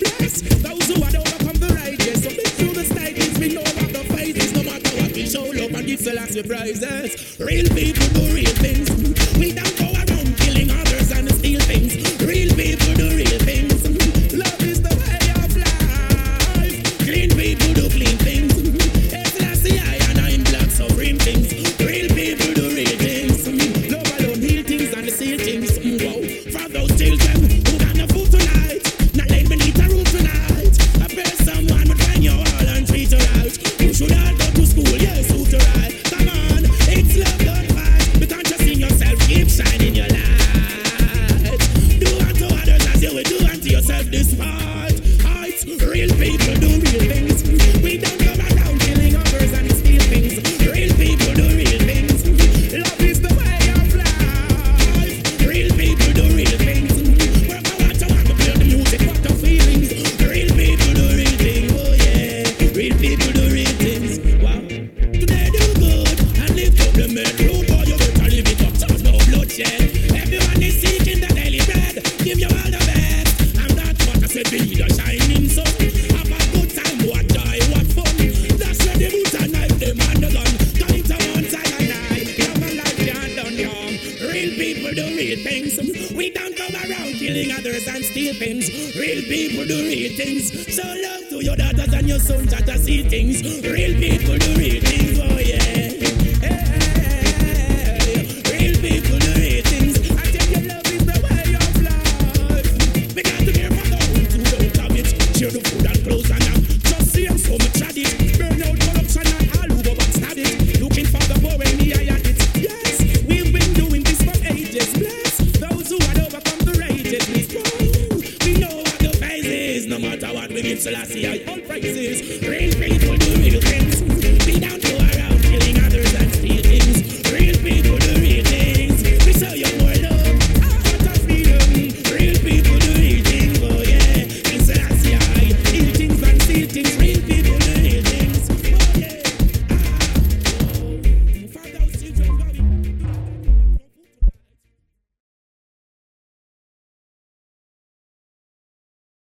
those who the. So the we know about the faces. No matter what we show up and give the of surprises. Real people do real things. We don't boy, you live it bloodshed. Everyone is seeking the daily bread. Give you all the best, what I. Be the shining sun. A good time, what what. That's where the knife, the done young. Real people do real things. We don't go around killing others and steal things. Real people do real things. So love to your daughters and your sons that see things. Real people do no matter what we meet, Selassie, I all praises. Real people do real things.